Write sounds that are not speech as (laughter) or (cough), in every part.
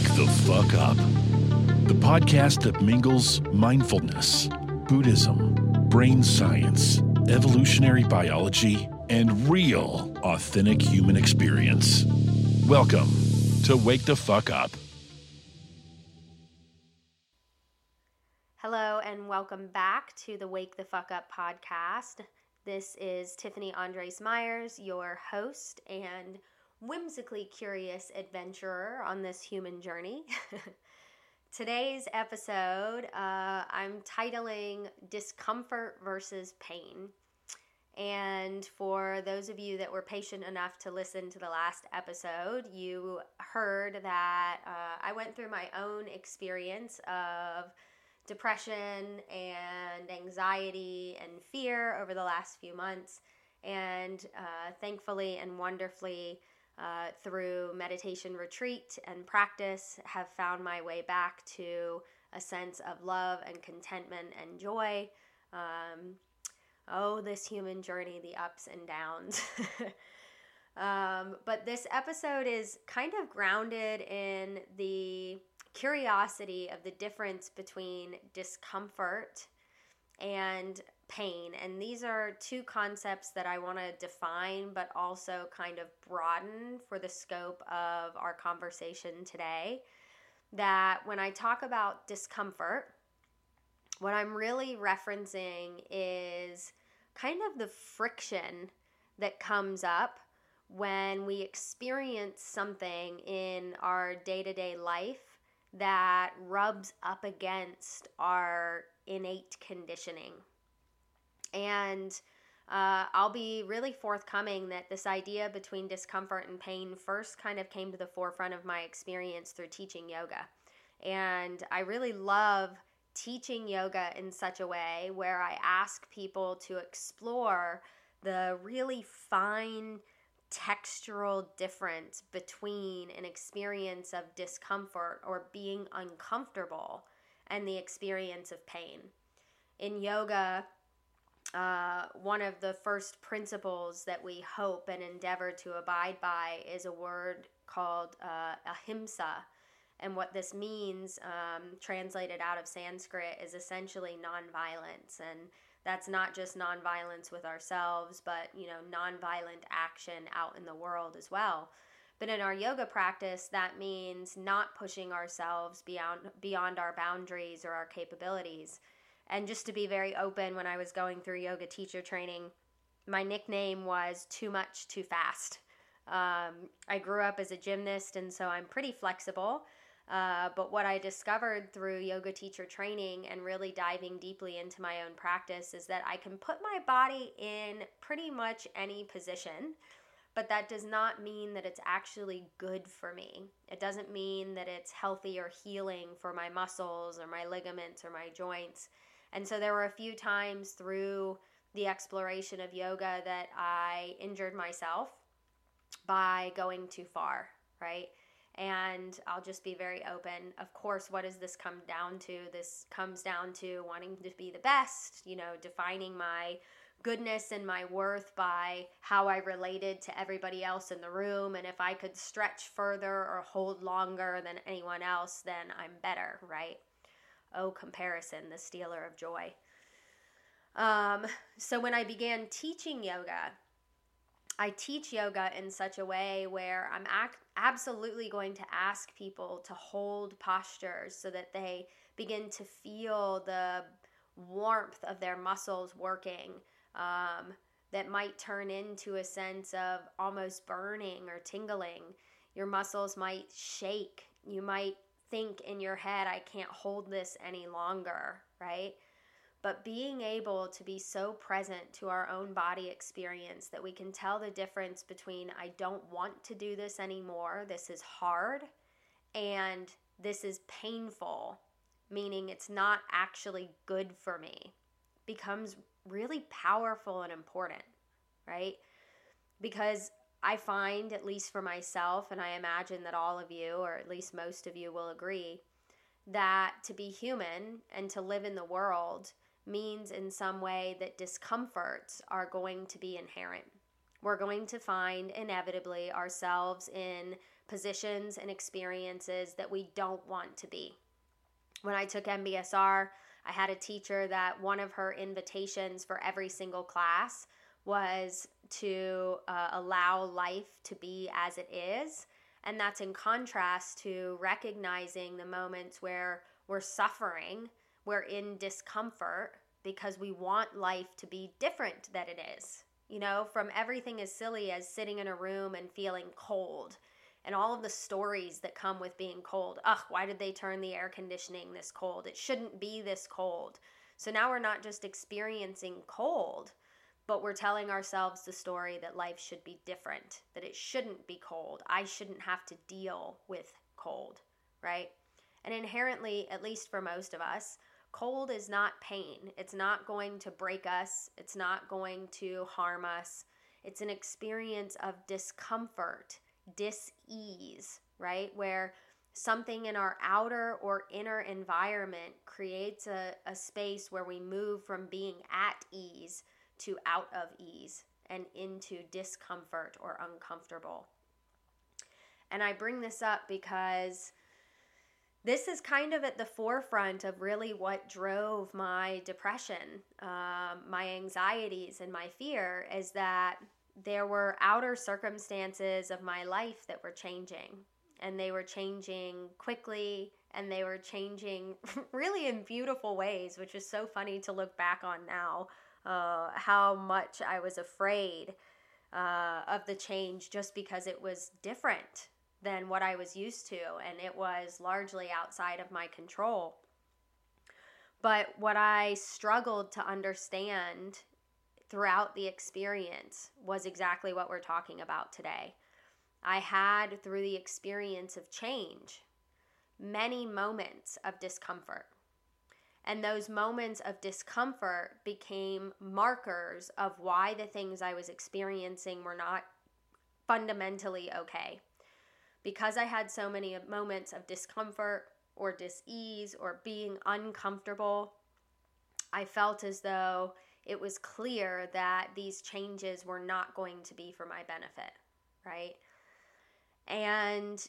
Wake the Fuck Up, the podcast that mingles mindfulness, Buddhism, brain science, evolutionary biology, and real, authentic human experience. Welcome to Wake the Fuck Up. Hello, and welcome back to the Wake the Fuck Up podcast. This is Tiffany Andres Myers, your host and whimsically curious adventurer on this human journey. (laughs) Today's episode, uh, I'm titling Discomfort versus Pain. And for those of you that were patient enough to listen to the last episode, you heard that uh, I went through my own experience of depression and anxiety and fear over the last few months. And uh, thankfully and wonderfully, uh, through meditation retreat and practice, have found my way back to a sense of love and contentment and joy. Um, oh, this human journey, the ups and downs. (laughs) um, but this episode is kind of grounded in the curiosity of the difference between discomfort and pain. And these are two concepts that I want to define, but also kind of broaden for the scope of our conversation today. That when I talk about discomfort, what I'm really referencing is kind of the friction that comes up when we experience something in our day to day life that rubs up against our innate conditioning. And uh, I'll be really forthcoming that this idea between discomfort and pain first kind of came to the forefront of my experience through teaching yoga. And I really love teaching yoga in such a way where I ask people to explore the really fine textural difference between an experience of discomfort or being uncomfortable and the experience of pain. In yoga, uh, one of the first principles that we hope and endeavor to abide by is a word called uh, ahimsa. And what this means, um, translated out of Sanskrit, is essentially nonviolence. And that's not just nonviolence with ourselves, but you know, nonviolent action out in the world as well. But in our yoga practice, that means not pushing ourselves beyond beyond our boundaries or our capabilities. And just to be very open, when I was going through yoga teacher training, my nickname was Too Much Too Fast. Um, I grew up as a gymnast, and so I'm pretty flexible. Uh, but what I discovered through yoga teacher training and really diving deeply into my own practice is that I can put my body in pretty much any position, but that does not mean that it's actually good for me. It doesn't mean that it's healthy or healing for my muscles or my ligaments or my joints. And so there were a few times through the exploration of yoga that I injured myself by going too far, right? And I'll just be very open. Of course, what does this come down to? This comes down to wanting to be the best, you know, defining my goodness and my worth by how I related to everybody else in the room. And if I could stretch further or hold longer than anyone else, then I'm better, right? Oh, comparison, the stealer of joy. Um, so when I began teaching yoga, I teach yoga in such a way where I'm ac- absolutely going to ask people to hold postures so that they begin to feel the warmth of their muscles working um, that might turn into a sense of almost burning or tingling. Your muscles might shake. You might think in your head, I can't hold this any longer, right? but being able to be so present to our own body experience that we can tell the difference between I don't want to do this anymore, this is hard, and this is painful, meaning it's not actually good for me, becomes really powerful and important, right? Because I find, at least for myself, and I imagine that all of you, or at least most of you, will agree, that to be human and to live in the world means in some way that discomforts are going to be inherent, we're going to find inevitably ourselves in positions and experiences that we don't want to be. When I took MBSR, I had a teacher that one of her invitations for every single class was to uh, allow life to be as it is. And that's in contrast to recognizing the moments where we're suffering, we're in discomfort because we want life to be different than it is. You know, from everything as silly as sitting in a room and feeling cold and all of the stories that come with being cold. Ugh, why did they turn the air conditioning this cold? It shouldn't be this cold. So now we're not just experiencing cold, but we're telling ourselves the story that life should be different, that it shouldn't be cold. I shouldn't have to deal with cold, right? And inherently, at least for most of us, cold is not pain. It's not going to break us, it's not going to harm us. It's an experience of discomfort dis-ease, right? Where something in our outer or inner environment creates a, a space where we move from being at ease to out of ease and into discomfort or uncomfortable. And I bring this up because this is kind of at the forefront of really what drove my depression, um, my anxieties, and my fear is that there were outer circumstances of my life that were changing and they were changing quickly and they were changing (laughs) really in beautiful ways which is so funny to look back on now uh, how much i was afraid uh, of the change just because it was different than what i was used to and it was largely outside of my control but what i struggled to understand throughout the experience was exactly what we're talking about today. I had, through the experience of change, many moments of discomfort. And those moments of discomfort became markers of why the things I was experiencing were not fundamentally okay. Because I had so many moments of discomfort or dis ease or being uncomfortable, I felt as though it was clear that these changes were not going to be for my benefit, right? And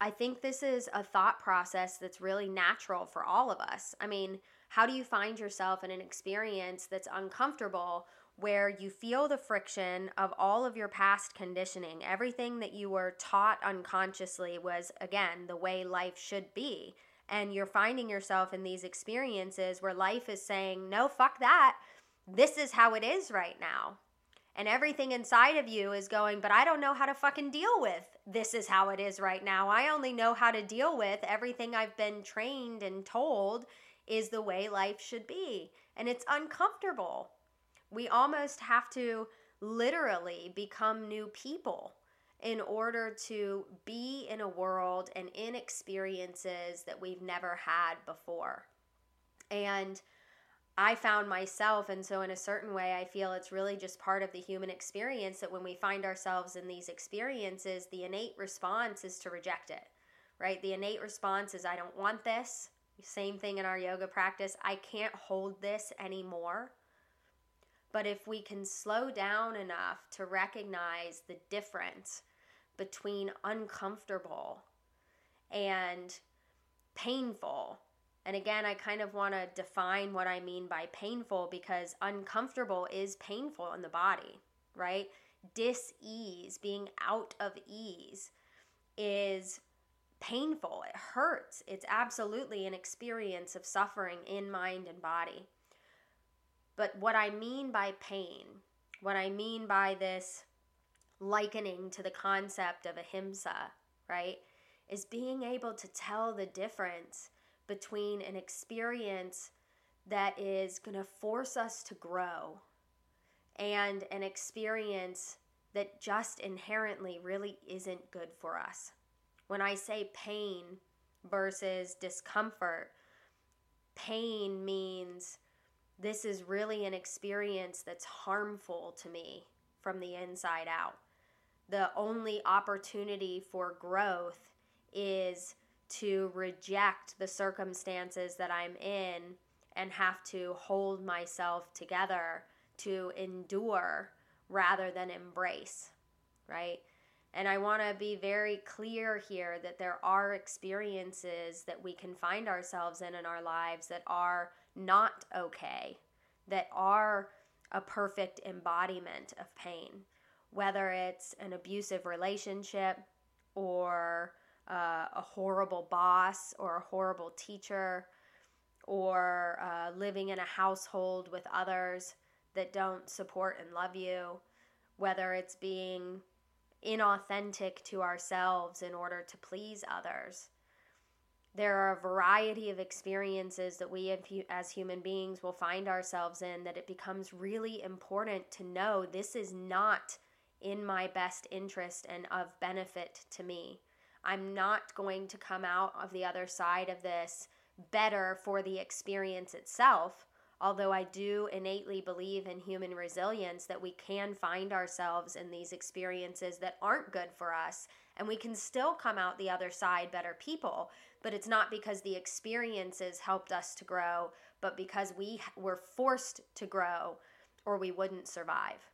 I think this is a thought process that's really natural for all of us. I mean, how do you find yourself in an experience that's uncomfortable where you feel the friction of all of your past conditioning? Everything that you were taught unconsciously was, again, the way life should be. And you're finding yourself in these experiences where life is saying, no, fuck that this is how it is right now. And everything inside of you is going, but I don't know how to fucking deal with this is how it is right now. I only know how to deal with everything I've been trained and told is the way life should be. And it's uncomfortable. We almost have to literally become new people in order to be in a world and in experiences that we've never had before. And I found myself, and so in a certain way, I feel it's really just part of the human experience that when we find ourselves in these experiences, the innate response is to reject it, right? The innate response is, I don't want this. Same thing in our yoga practice. I can't hold this anymore. But if we can slow down enough to recognize the difference between uncomfortable and painful and again, I kind of want to define what I mean by painful because uncomfortable is painful in the body, right? Dis ease, being out of ease, is painful. It hurts. It's absolutely an experience of suffering in mind and body. But what I mean by pain, what I mean by this likening to the concept of ahimsa, right, is being able to tell the difference between an experience that is going to force us to grow and an experience that just inherently really isn't good for us. When I say pain versus discomfort, pain means this is really an experience that's harmful to me from the inside out. The only opportunity for growth is to reject the circumstances that I'm in and have to hold myself together to endure rather than embrace, right? And I want to be very clear here that there are experiences that we can find ourselves in in our lives that are not okay, that are a perfect embodiment of pain, whether it's an abusive relationship or uh, a horrible boss or a horrible teacher or uh, living in a household with others that don't support and love you, whether it's being inauthentic to ourselves in order to please others. There are a variety of experiences that we as human beings will find ourselves in that it becomes really important to know this is not in my best interest and of benefit to me. I'm not going to come out of the other side of this better for the experience itself although I do innately believe in human resilience, that we can find ourselves in these experiences that aren't good for us and we can still come out the other side better people. But it's not because the experiences helped us to grow, but because we were forced to grow or we wouldn't survive.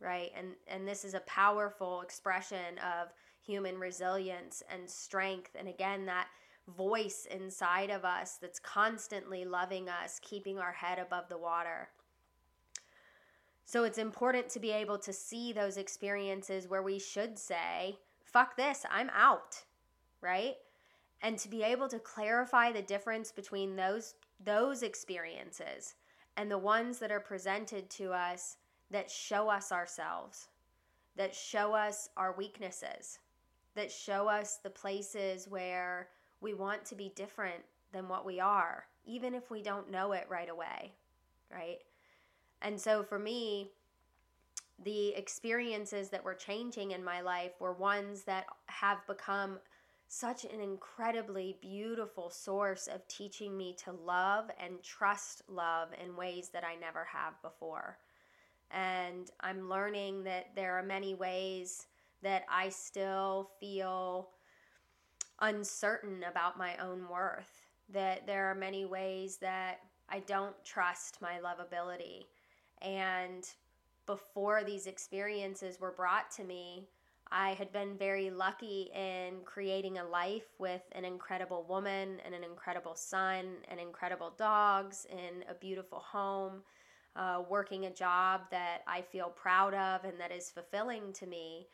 Right? And and this is a powerful expression of human resilience and strength and again that voice inside of us that's constantly loving us, keeping our head above the water. So it's important to be able to see those experiences where we should say, fuck this, I'm out, right? And to be able to clarify the difference between those those experiences and the ones that are presented to us that show us ourselves, that show us our weaknesses, that show us the places where we want to be different than what we are, even if we don't know it right away, right? And so for me, the experiences that were changing in my life were ones that have become such an incredibly beautiful source of teaching me to love and trust love in ways that I never have before. And I'm learning that there are many ways that I still feel uncertain about my own worth, that there are many ways that I don't trust my lovability. And before these experiences were brought to me, I had been very lucky in creating a life with an incredible woman and an incredible son and incredible dogs in a beautiful home, uh, working a job that I feel proud of and that is fulfilling to me.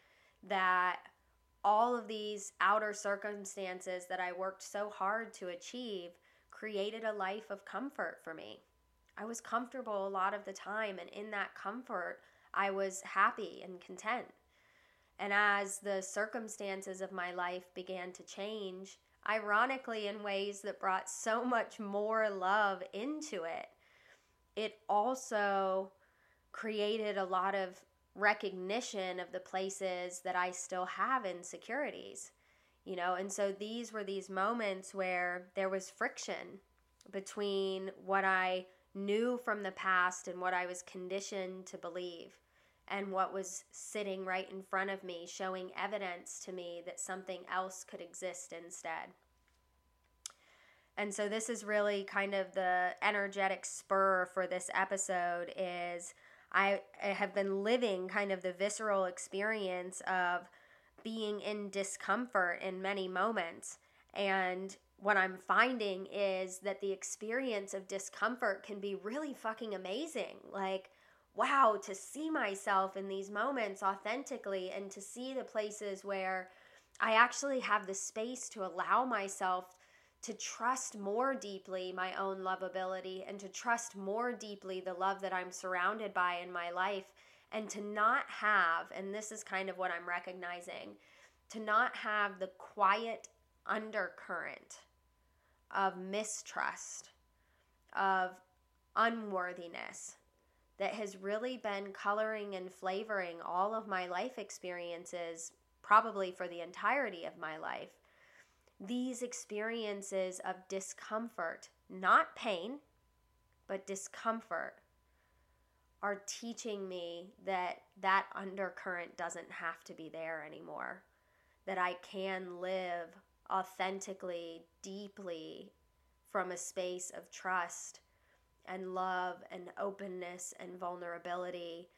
That all of these outer circumstances that I worked so hard to achieve created a life of comfort for me. I was comfortable a lot of the time, and in that comfort, I was happy and content. And as the circumstances of my life began to change, ironically, in ways that brought so much more love into it, it also created a lot of recognition of the places that I still have insecurities, you know, and so these were these moments where there was friction between what I knew from the past and what I was conditioned to believe and what was sitting right in front of me, showing evidence to me that something else could exist instead. And so this is really kind of the energetic spur for this episode is I, have been living kind of the visceral experience of being in discomfort in many moments. And what I'm finding is that the experience of discomfort can be really fucking amazing. Like, wow, to see myself in these moments authentically and to see the places where I actually have the space to allow myself to trust more deeply my own lovability and to trust more deeply the love that I'm surrounded by in my life and to not have, and this is kind of what I'm recognizing, to not have the quiet undercurrent of mistrust, of unworthiness that has really been coloring and flavoring all of my life experiences, probably for the entirety of my life these experiences of discomfort, not pain, but discomfort, are teaching me that that undercurrent doesn't have to be there anymore. That I can live authentically, deeply from a space of trust and love and openness and vulnerability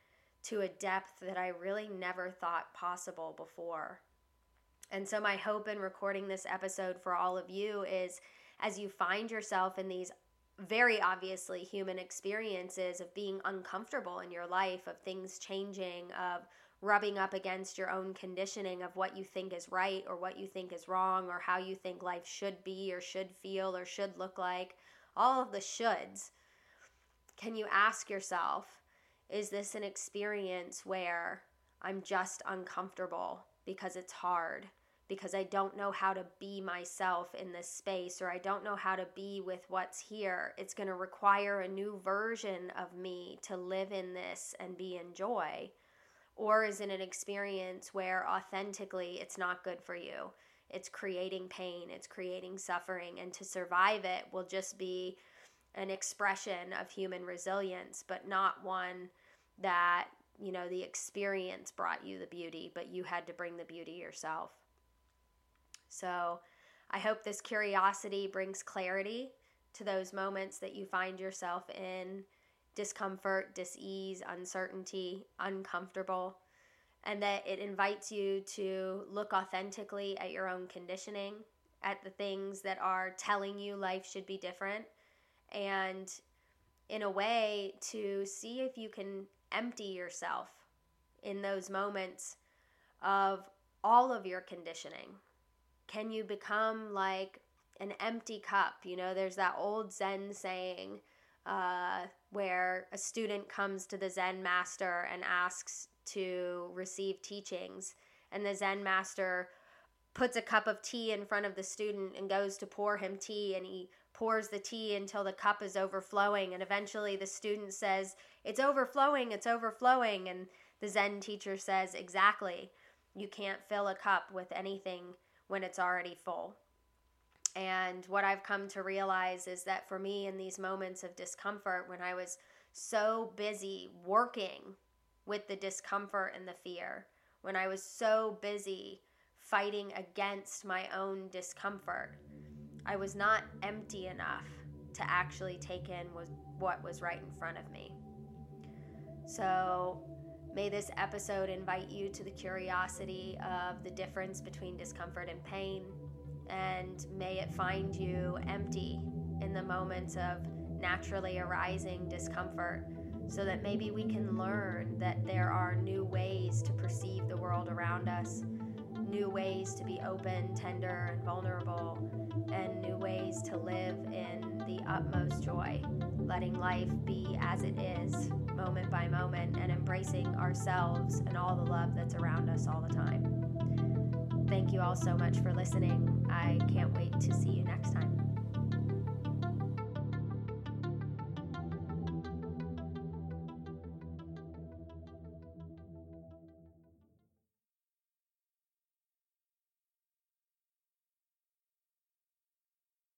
to a depth that I really never thought possible before. And so, my hope in recording this episode for all of you is as you find yourself in these very obviously human experiences of being uncomfortable in your life, of things changing, of rubbing up against your own conditioning of what you think is right or what you think is wrong or how you think life should be or should feel or should look like, all of the shoulds. Can you ask yourself, is this an experience where I'm just uncomfortable because it's hard? Because I don't know how to be myself in this space, or I don't know how to be with what's here. It's going to require a new version of me to live in this and be in joy or is it an experience where authentically it's not good for you? It's creating pain, it's creating suffering, and to survive it will just be an expression of human resilience, but not one that, you know, the experience brought you the beauty, but you had to bring the beauty yourself. So I hope this curiosity brings clarity to those moments that you find yourself in discomfort, dis-ease, uncertainty, uncomfortable, and that it invites you to look authentically at your own conditioning, at the things that are telling you life should be different, and in a way to see if you can empty yourself in those moments of all of your conditioning. Can you become like an empty cup? You know, there's that old Zen saying, uh, where a student comes to the Zen master and asks to receive teachings, and the Zen master puts a cup of tea in front of the student and goes to pour him tea, and he pours the tea until the cup is overflowing, and eventually the student says, It's overflowing, it's overflowing, and the Zen teacher says, Exactly. You can't fill a cup with anything when it's already full. And what I've come to realize is that for me, in these moments of discomfort, when I was so busy working with the discomfort and the fear, when I was so busy fighting against my own discomfort, I was not empty enough to actually take in what was right in front of me. So, may this episode invite you to the curiosity of the difference between discomfort and pain and may it find you empty in the moments of naturally arising discomfort so that maybe we can learn that there are new ways to perceive the world around us, ways to be open, tender, and vulnerable, and new ways to live in the utmost joy, letting life be as it is, moment by moment, and embracing ourselves and all the love that's around us all the time. Thank you all so much for listening. I can't wait to see you next time.